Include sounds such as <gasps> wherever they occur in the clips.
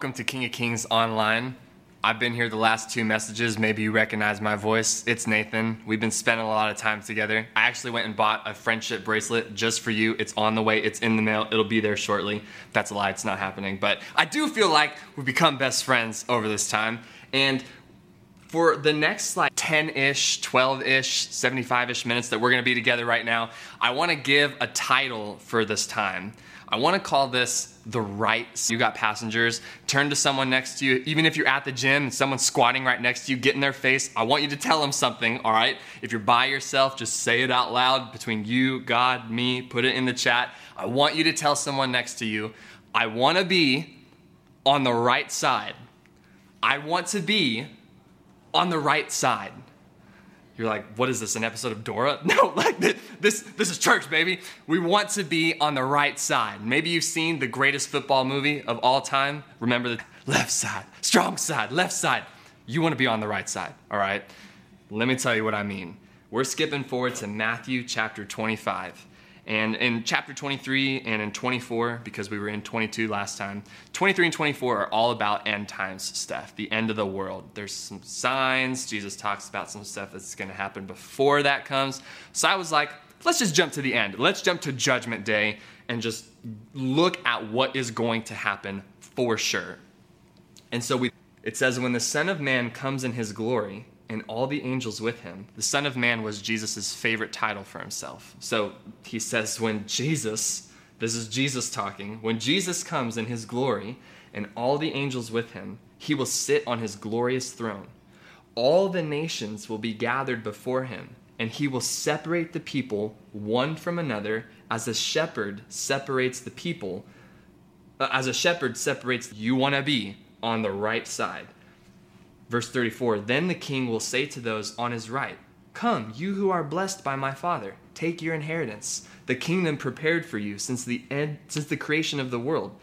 Welcome to King of Kings Online. I've been here the last two messages. Maybe you recognize my voice. It's Nathan. We've been spending a lot of time together. I actually went and bought a friendship bracelet just for you. It's on the way, it's in the mail. It'll be there shortly. That's a lie, it's not happening. But I do feel like we've become best friends over this time. And for the next like 10 ish, 12 ish, 75 ish minutes that we're gonna be together right now, I wanna give a title for this time. I want to call this the right. You got passengers, turn to someone next to you, even if you're at the gym and someone's squatting right next to you, get in their face. I want you to tell them something, all right? If you're by yourself, just say it out loud between you, God, me, put it in the chat. I want you to tell someone next to you, I want to be on the right side. I want to be on the right side you're like, what is this, an episode of Dora? <laughs> No, like this, this is church, baby. We want to be on the right side. Maybe you've seen the greatest football movie of all time. Remember the left side, strong side, left side. You want to be on the right side, all right? Let me tell you what I mean. We're skipping forward to Matthew chapter 25. And in chapter 23 and in 24, because we were in 22 last time, 23 and 24 are all about end times stuff, the end of the world. There's some signs. Jesus talks about some stuff that's going to happen before that comes. So I was like, let's just jump to the end. Let's jump to Judgment Day and just look at what is going to happen for sure. And so we, it says, when the Son of Man comes in his glory, and all the angels with him. The Son of Man was Jesus' favorite title for himself. So he says, when Jesus, this is Jesus talking, when Jesus comes in his glory and all the angels with him, he will sit on his glorious throne. All the nations will be gathered before him, and he will separate the people one from another as a shepherd separates the people. Uh, as a shepherd separates, you want to be on the right side Verse 34 Then the king will say to those on his right, Come, you who are blessed by my Father, take your inheritance, the kingdom prepared for you since the end, since the creation of the world.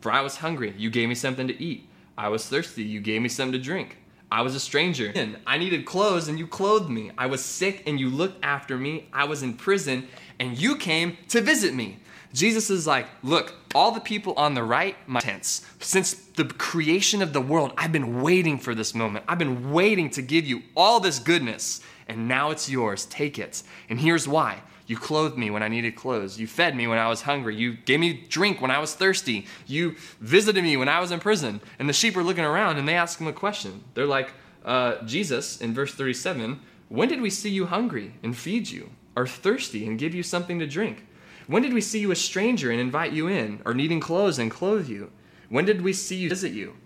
For I was hungry, you gave me something to eat. I was thirsty, you gave me something to drink. I was a stranger, and I needed clothes, and you clothed me. I was sick, and you looked after me. I was in prison, and you came to visit me. Jesus is like, look, all the people on the right, my tents. Since the creation of the world, I've been waiting for this moment. I've been waiting to give you all this goodness, and now it's yours. Take it. And here's why. You clothed me when I needed clothes. You fed me when I was hungry. You gave me drink when I was thirsty. You visited me when I was in prison. And the sheep are looking around and they ask him a question. They're like, uh, Jesus, in verse 37, when did we see you hungry and feed you, or thirsty and give you something to drink? When did we see you a stranger and invite you in, or needing clothes and clothe you? When did we see you visit you?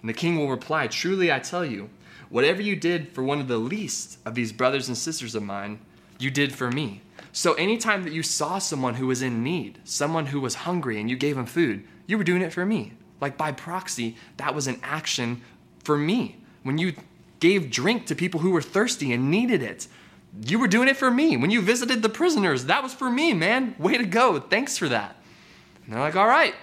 And the king will reply, Truly I tell you, whatever you did for one of the least of these brothers and sisters of mine, you did for me. So anytime that you saw someone who was in need, someone who was hungry, and you gave them food, you were doing it for me. Like by proxy, that was an action for me. When you gave drink to people who were thirsty and needed it, you were doing it for me. When you visited the prisoners, that was for me, man. Way to go. Thanks for that. And they're like, all right,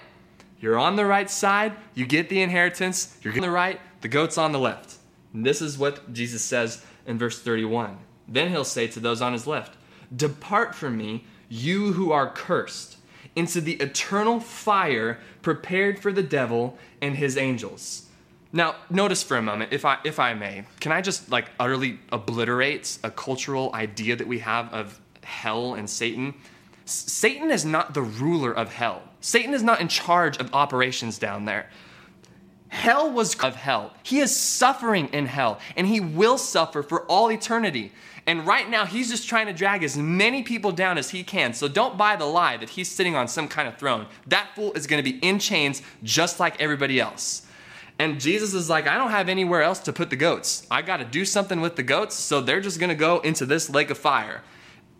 you're on the right side. You get the inheritance. You're on the right. The goat's on the left. And this is what Jesus says in verse 31. Then he'll say to those on his left, Depart from me, you who are cursed, into the eternal fire prepared for the devil and his angels. Now, notice for a moment, if I, if I may, can I just like utterly obliterate a cultural idea that we have of hell and Satan? S- Satan is not the ruler of hell. Satan is not in charge of operations down there. Hell was of hell. He is suffering in hell, and he will suffer for all eternity. And right now, he's just trying to drag as many people down as he can. So don't buy the lie that he's sitting on some kind of throne. That fool is going to be in chains just like everybody else. And Jesus is like, I don't have anywhere else to put the goats. I got to do something with the goats, so they're just going to go into this lake of fire.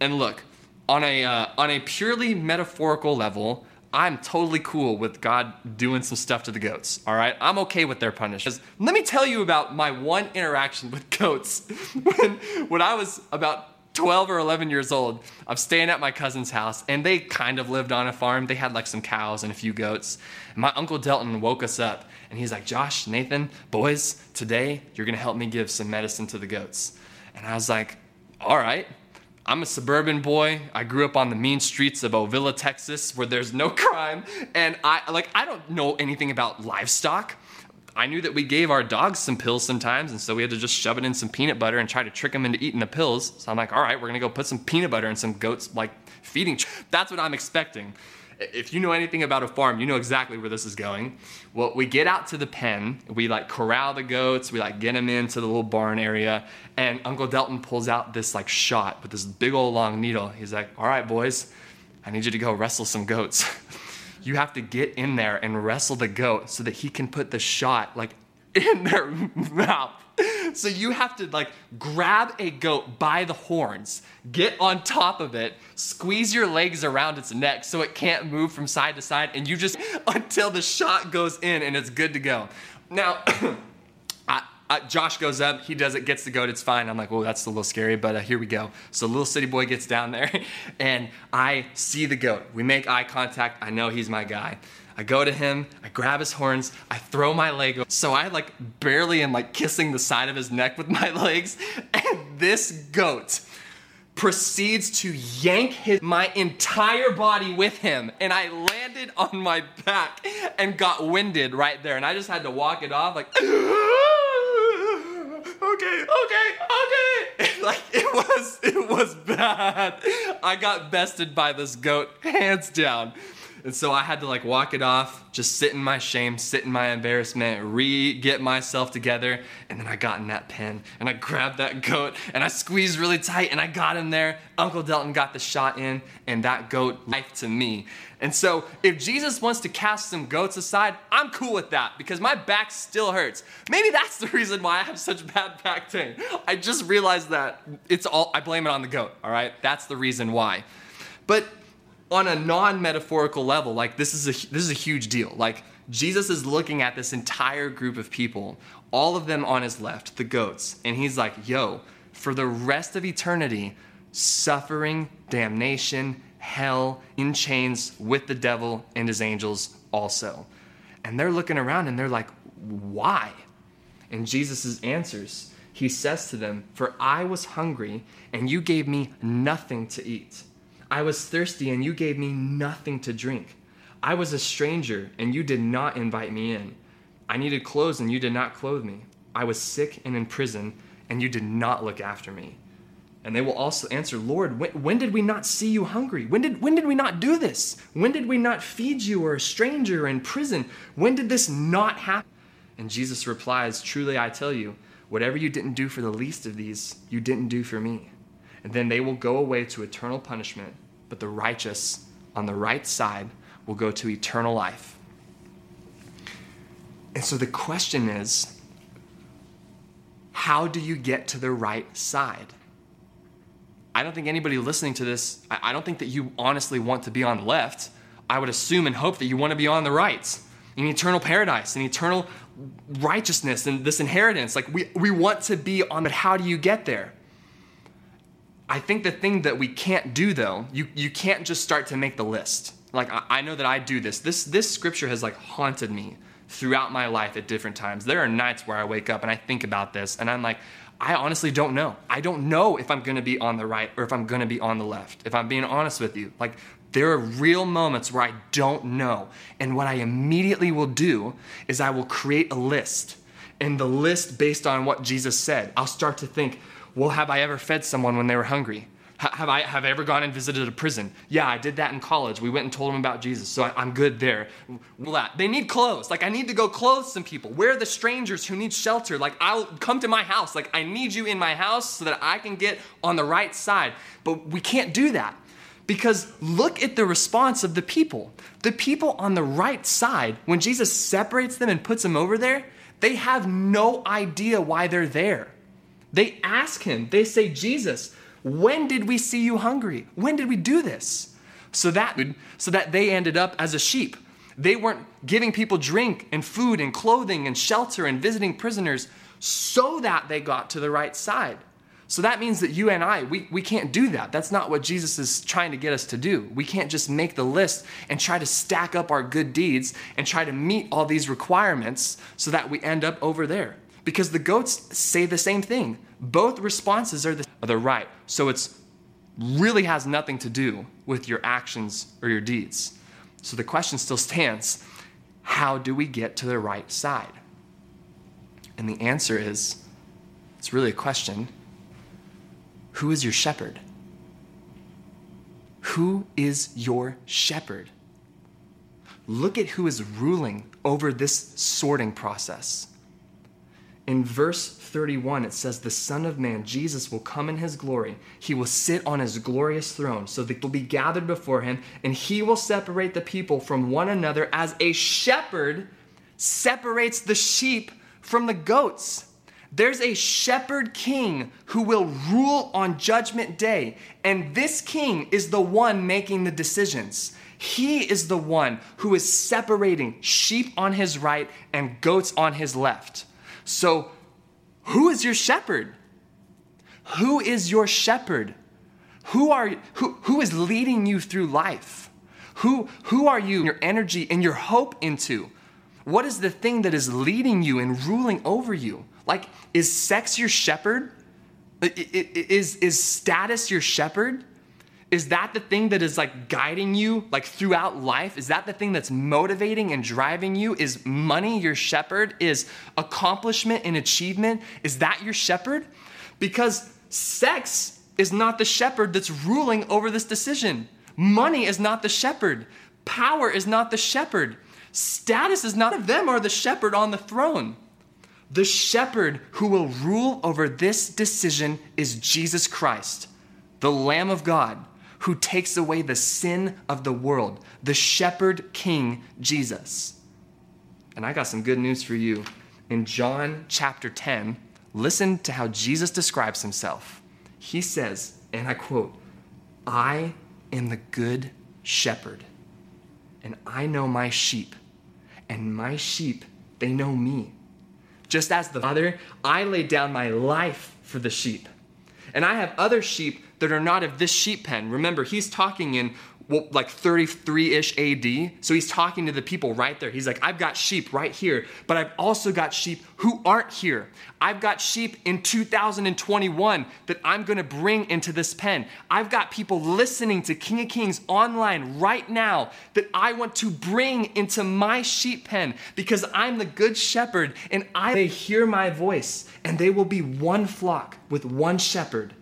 And look, on a uh, on a purely metaphorical level, I'm totally cool with God doing some stuff to the goats. All right, I'm okay with their punishment. Let me tell you about my one interaction with goats <laughs> when when I was about 12 or 11 years old, I'm staying at my cousin's house, and they kind of lived on a farm. They had like some cows and a few goats. And my uncle Delton woke us up, and he's like, Josh, Nathan, boys, today you're gonna help me give some medicine to the goats. And I was like, all right. I'm a suburban boy. I grew up on the mean streets of Ovilla, Texas, where there's no <laughs> crime, and I like I don't know anything about livestock. I knew that we gave our dogs some pills sometimes, and so we had to just shove it in some peanut butter and try to trick them into eating the pills. So I'm like, all right, we're gonna go put some peanut butter in some goats like feeding. <laughs> That's what I'm expecting. If you know anything about a farm, you know exactly where this is going. Well, we get out to the pen, we like corral the goats, we like get them into the little barn area, and Uncle Delton pulls out this like shot with this big old long needle. He's like, all right, boys, I need you to go wrestle some goats. <laughs> you have to get in there and wrestle the goat so that he can put the shot like in their <laughs> mouth. So you have to like grab a goat by the horns, get on top of it, squeeze your legs around its neck so it can't move from side to side, and you just <laughs> until the shot goes in and it's good to go. Now, <clears throat> Josh goes up, he does it, gets the goat, it's fine. I'm like, well, that's a little scary, but uh, here we go. So little city boy gets down there, <laughs> and I see the goat. We make eye contact. I know he's my guy. I go to him, I grab his horns, I throw my leg. So I like barely am like kissing the side of his neck with <laughs> my legs, and this goat proceeds to yank his, my entire body with him and i landed on my back and got winded right there and i just had to walk it off like <gasps> okay, okay, okay. <laughs> like it was, it was bad. I got bested by this goat, hands down. And so I had to like walk it off, just sit in my shame, sit in my embarrassment, re get myself together. And then I got in that pen and I grabbed that goat and I squeezed really tight and I got him there. Uncle Delton got the shot in and that goat life to me. And so, if Jesus wants to cast some goats aside, I'm cool with that because my back still hurts. Maybe that's the reason why I have such bad back pain. I just realized that it's all, I blame it on the goat, all right? That's the reason why. But on a non metaphorical level, like this is, a, this is a huge deal. Like, Jesus is looking at this entire group of people, all of them on his left, the goats, and he's like, yo, for the rest of eternity, suffering, damnation, hell, in chains with the devil and his angels also. And they're looking around and they're like, why? And Jesus' answers, he says to them, For I was hungry and you gave me nothing to eat. I was thirsty and you gave me nothing to drink. I was a stranger and you did not invite me in. I needed clothes and you did not clothe me. I was sick and in prison and you did not look after me. And they will also answer, Lord, when, when, did we not see you hungry? When did, when did we not do this? When did we not feed you or a stranger or in prison? When did this not happen? And Jesus replies, Truly I tell you, whatever you didn't do for the least of these, you didn't do for me. And then they will go away to eternal punishment, but the righteous on the right side will go to eternal life. And so the question is, how do you get to the right side? I don't think anybody listening to this, I don't think that you honestly want to be on the left. I would assume and hope that you want to be on the right in eternal paradise, in eternal righteousness, and this inheritance. Like we, we want to be on, but how do you get there? I think the thing that we can't do though, you, you can't just start to make the list. Like I, I know that I do this. This this scripture has like haunted me throughout my life at different times. There are nights where I wake up and I think about this and I'm like, I honestly don't know. I don't know if I'm gonna be on the right or if I'm gonna be on the left, if I'm being honest with you. Like, there are real moments where I don't know. And what I immediately will do is I will create a list. And the list, based on what Jesus said, I'll start to think, well, have I ever fed someone when they were hungry? Have I, have I ever gone and visited a prison? Yeah, I did that in college. We went and told them about Jesus, so I, am good there. Well, they need clothes. Like, I need to go clothe some people. Where are the strangers who need shelter? Like, I'll come to my house. Like, I need you in my house so that I can get on the right side. But we can't do that because look at the response of the people. The people on the right side, when Jesus separates them and puts them over there, they have no idea why they're there. They ask him, they say, Jesus, when did we see you hungry? When did we do this? So that, so that they ended up as a sheep. They weren't giving people drink and food and clothing and shelter and visiting prisoners so that they got to the right side. So that means that you and I, we, we can't do that. That's not what Jesus is trying to get us to do. We can't just make the list and try to stack up our good deeds and try to meet all these requirements so that we end up over there. Because the goats say the same thing. Both responses are the, are right. So it's really has nothing to do with your actions or your deeds. So the question still <laughs> stands how do we get to the right side? And the answer is it's really a question Who is your shepherd? Who is your shepherd? Look at who is ruling over this sorting process. In verse 31, it says, The Son of Man, Jesus, will come in his glory. He will sit on his glorious throne. So they will be gathered before him, and he will separate the people from one another as a shepherd separates the sheep from the goats. There's a shepherd king who will rule on judgment day, and this king is the one making the decisions. He is the one who is separating sheep on his right and goats on his left. So, who is your shepherd? Who is your shepherd? Who, are, who, who is leading you through life? Who, who are you, your energy and your hope into? What is the thing that is leading you and ruling over you? Like, is sex your shepherd? Is, is status your shepherd? Is that the thing that is like guiding you like throughout life? Is that the thing that's motivating and driving you? Is money your shepherd? Is accomplishment and achievement? Is that your shepherd? Because sex is not the shepherd that's ruling over this decision. Money is not the shepherd. Power is not the shepherd. Status is not of them are the shepherd on the throne. The shepherd who will rule over this decision is Jesus Christ, the Lamb of God who takes away the sin of the world, the shepherd king Jesus. And I got some good news for you. In John chapter 10, listen to how Jesus describes himself. He says, and I quote, I am the good shepherd, and I know my sheep, and my sheep, they know me. Just as the Father, I lay down my life for the sheep. And I have other sheep that are not of this sheep pen. Remember, he's talking in well, like 33 ish AD. So he's talking to the people right there. He's like, I've got sheep right here, but I've also got sheep who aren't here. I've got sheep in 2021 that I'm gonna bring into this pen. I've got people listening to King of Kings online right now that I want to bring into my sheep pen because I'm the good shepherd and I they hear my voice and they will be one flock with one shepherd.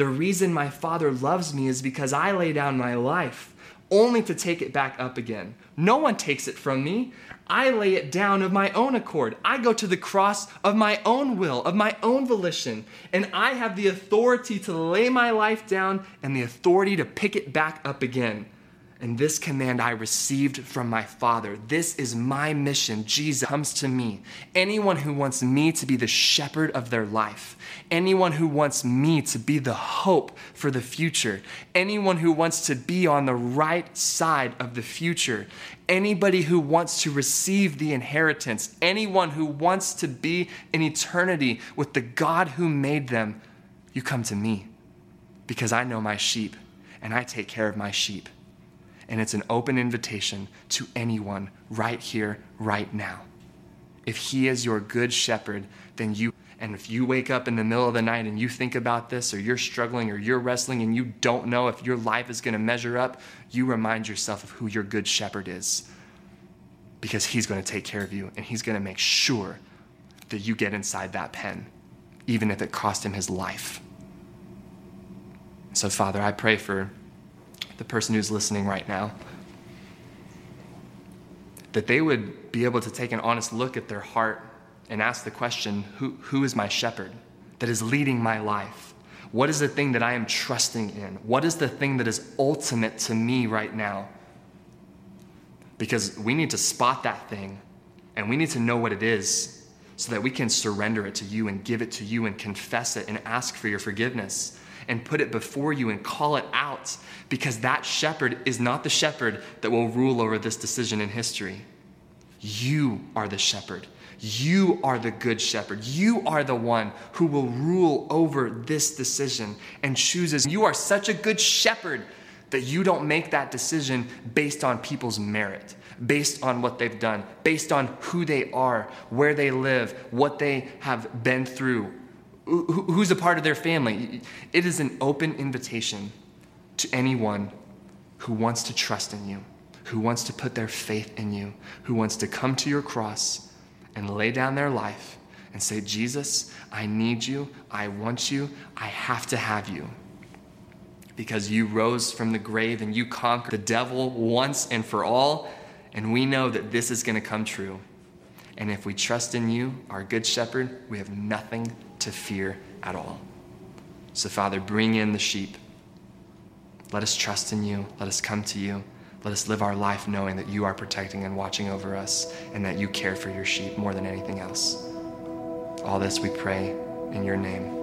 The reason my Father loves me is because I lay down my life only to take it back up again. No one takes it from me. I lay it down of my own accord. I go to the cross of my own will, of my own volition, and I have the authority to lay my life down and the authority to pick it back up again. And this command I received from my Father. This is my mission. Jesus comes to me. Anyone who wants me to be the shepherd of their life, anyone who wants me to be the hope for the future, anyone who wants to be on the right side of the future, anybody who wants to receive the inheritance, anyone who wants to be in eternity with the God who made them, you come to me because I know my sheep and I take care of my sheep and it's an open invitation to anyone right here, right now. If He is your good shepherd, then you, and if you wake up in the middle of the night and you think about this, or you're struggling, or you're wrestling, and you don't know if your life is going to measure up, you remind yourself of who your good shepherd is. Because He's going to take care of you, and He's going to make sure that you get inside that pen, even if it cost Him His life. So, Father, I pray for the person who's listening right now, that they would be able to take an honest look at their heart and ask the question who, who is my shepherd that is leading my life? What is the thing that I am trusting in? What is the thing that is ultimate to me right now? Because we need to spot that thing and we need to know what it is so that we can surrender it to you and give it to you and confess it and ask for your forgiveness and put it before you and call it out because that shepherd is not the shepherd that will rule over this decision in history. You are the shepherd. You are the good shepherd. You are the one who will rule over this decision and chooses. You are such a good shepherd that you don't make that decision based on people's merit, based on what they've done, based on who they are, where they live, what they have been through, who's a part of their family. It is an open invitation to anyone who wants to trust in you, who wants to put their faith in you, who wants to come to your cross and lay down their life and say, Jesus, I need you. I want you. I have to have you. Because you rose from the grave and you conquered the devil once and for all. And we know that this is going to come true. And if we trust in you, our good shepherd, we have nothing to fear at all. So, Father, bring in the sheep. Let us trust in you. Let us come to you. Let us live our life knowing that you are protecting and watching over us and that you care for your sheep more than anything else. All this we pray in your name.